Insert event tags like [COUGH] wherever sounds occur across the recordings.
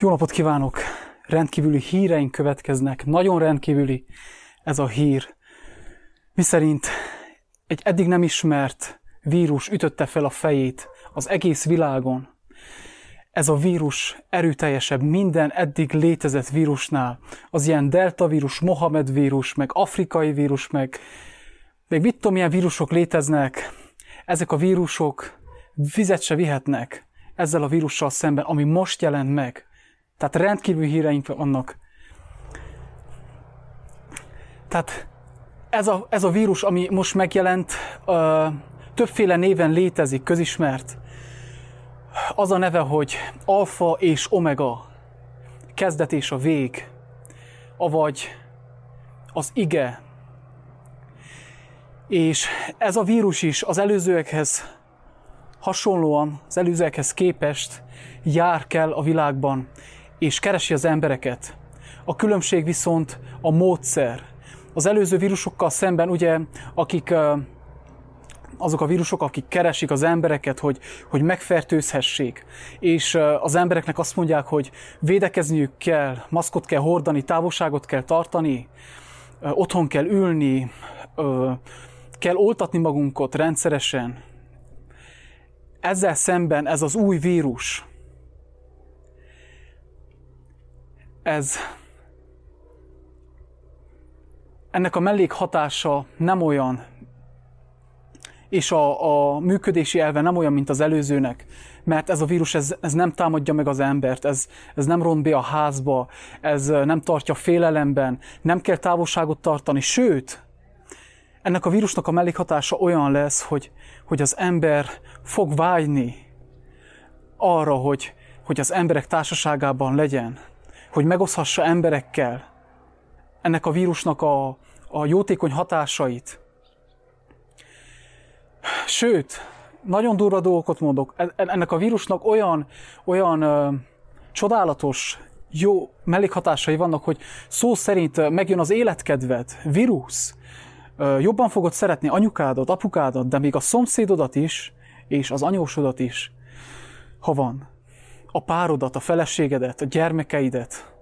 Jó napot kívánok! Rendkívüli híreink következnek. Nagyon rendkívüli ez a hír. Miszerint egy eddig nem ismert vírus ütötte fel a fejét az egész világon. Ez a vírus erőteljesebb minden eddig létezett vírusnál. Az ilyen delta vírus, Mohamed vírus, meg afrikai vírus, meg még mit tudom, milyen vírusok léteznek. Ezek a vírusok vizet se vihetnek ezzel a vírussal szemben, ami most jelent meg. Tehát rendkívül híreink vannak. Tehát ez a, ez a vírus, ami most megjelent, ö, többféle néven létezik, közismert. Az a neve, hogy alfa és omega, kezdet és a vég, avagy az ige. És ez a vírus is az előzőekhez hasonlóan, az előzőekhez képest jár kell a világban, és keresi az embereket. A különbség viszont a módszer. Az előző vírusokkal szemben, ugye, akik azok a vírusok, akik keresik az embereket, hogy, hogy megfertőzhessék, és az embereknek azt mondják, hogy védekezniük kell, maszkot kell hordani, távolságot kell tartani, otthon kell ülni, kell oltatni magunkat rendszeresen. Ezzel szemben ez az új vírus, ez ennek a mellékhatása nem olyan, és a, a működési elve nem olyan, mint az előzőnek, mert ez a vírus ez, ez nem támadja meg az embert, ez, ez nem ront be a házba, ez nem tartja félelemben, nem kell távolságot tartani, sőt, ennek a vírusnak a mellékhatása olyan lesz, hogy, hogy az ember fog vágyni arra, hogy, hogy az emberek társaságában legyen, hogy megoszhassa emberekkel ennek a vírusnak a, a jótékony hatásait. Sőt, nagyon durva dolgokat mondok, ennek a vírusnak olyan, olyan ö, csodálatos, jó mellékhatásai vannak, hogy szó szerint megjön az életkedved, vírus, ö, jobban fogod szeretni anyukádat, apukádat, de még a szomszédodat is, és az anyósodat is, ha van a párodat, a feleségedet, a gyermekeidet.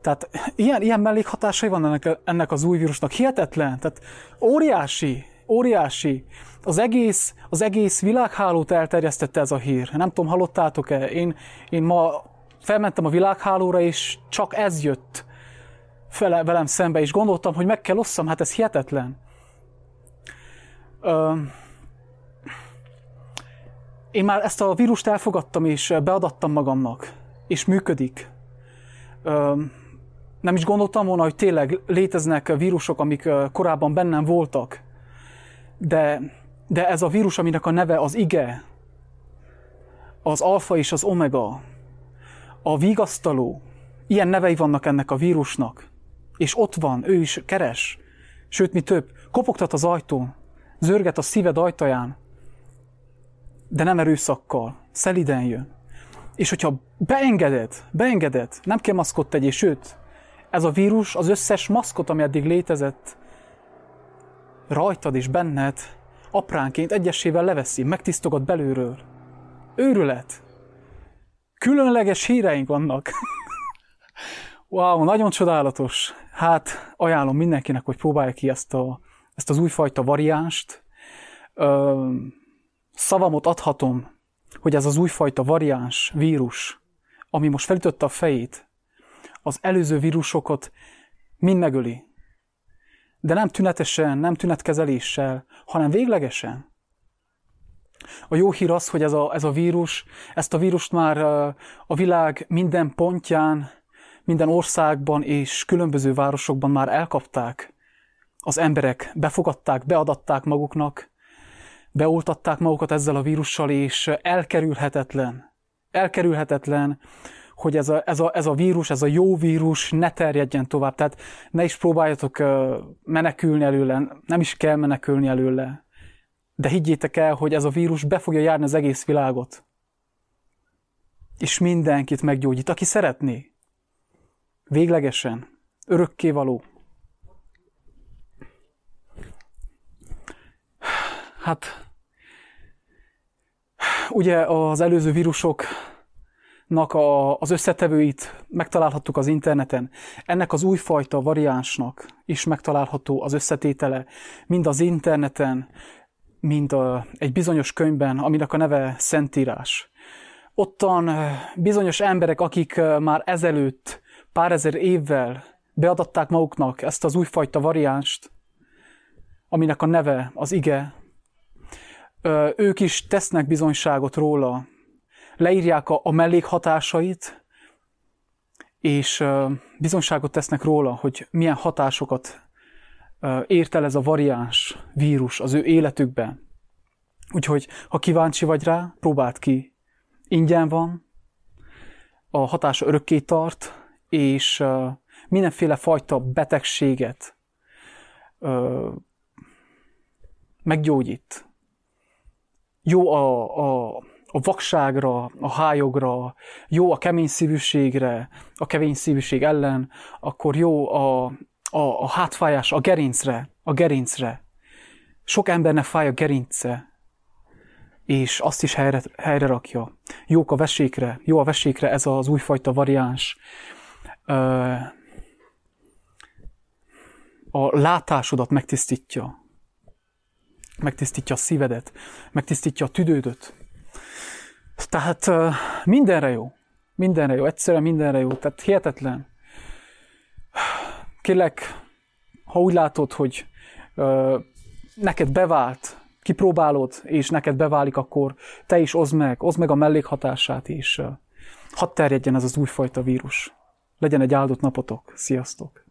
Tehát ilyen, ilyen mellékhatásai van ennek, ennek az új vírusnak. Hihetetlen, tehát óriási, óriási. Az egész, az egész világhálót elterjesztette ez a hír. Nem tudom, hallottátok-e? Én, én ma felmentem a világhálóra, és csak ez jött fele, velem szembe, és gondoltam, hogy meg kell osszam, hát ez hihetetlen. Ö, én már ezt a vírust elfogadtam, és beadattam magamnak, és működik. Nem is gondoltam volna, hogy tényleg léteznek vírusok, amik korábban bennem voltak, de, de ez a vírus, aminek a neve az ige, az alfa és az omega, a vigasztaló, ilyen nevei vannak ennek a vírusnak, és ott van, ő is keres, sőt, mi több, kopogtat az ajtón, zörget a szíved ajtaján, de nem erőszakkal, szeliden jön. És hogyha beengeded, beengeded, nem kell maszkot tegyél, sőt, ez a vírus az összes maszkot, ami eddig létezett, rajtad és benned apránként egyesével leveszi, megtisztogat belülről. Őrület! Különleges híreink vannak. [LAUGHS] wow, nagyon csodálatos. Hát ajánlom mindenkinek, hogy próbálja ki ezt, a, ezt az újfajta variánst. Ö, szavamot adhatom, hogy ez az újfajta variáns vírus, ami most felütötte a fejét, az előző vírusokat mind megöli. De nem tünetesen, nem tünetkezeléssel, hanem véglegesen. A jó hír az, hogy ez a, ez a vírus, ezt a vírust már a világ minden pontján, minden országban és különböző városokban már elkapták. Az emberek befogadták, beadatták maguknak, beoltatták magukat ezzel a vírussal, és elkerülhetetlen, elkerülhetetlen, hogy ez a, ez, a, ez a vírus, ez a jó vírus ne terjedjen tovább. Tehát ne is próbáljatok menekülni előle, nem is kell menekülni előle. De higgyétek el, hogy ez a vírus be fogja járni az egész világot. És mindenkit meggyógyít, aki szeretné. Véglegesen. Örökkévaló. Hát, ugye az előző vírusok a, az összetevőit megtalálhattuk az interneten. Ennek az újfajta variánsnak is megtalálható az összetétele, mind az interneten, mind a, egy bizonyos könyvben, aminek a neve Szentírás. Ottan bizonyos emberek, akik már ezelőtt pár ezer évvel beadatták maguknak ezt az újfajta variánst, aminek a neve az ige, ők is tesznek bizonyságot róla, leírják a, a mellékhatásait, és bizonyságot tesznek róla, hogy milyen hatásokat ért el ez a variáns vírus az ő életükben. Úgyhogy, ha kíváncsi vagy rá, próbáld ki. Ingyen van, a hatása örökké tart, és mindenféle fajta betegséget meggyógyít. Jó a, a, a vakságra, a hájogra, jó a kemény szívűségre, a kemény szívűség ellen, akkor jó a, a, a hátfájás, a gerincre, a gerincre. Sok embernek fáj a gerince, és azt is helyre, helyre rakja. Jók a vesékre, jó a vesékre ez az újfajta variáns. A látásodat megtisztítja. Megtisztítja a szívedet, megtisztítja a tüdődöt. Tehát mindenre jó. Mindenre jó, egyszerűen mindenre jó. Tehát hihetetlen. Kérlek, ha úgy látod, hogy neked bevált, kipróbálod, és neked beválik, akkor te is oszd meg, oszd meg a mellékhatását, és hadd terjedjen ez az újfajta vírus. Legyen egy áldott napotok. Sziasztok!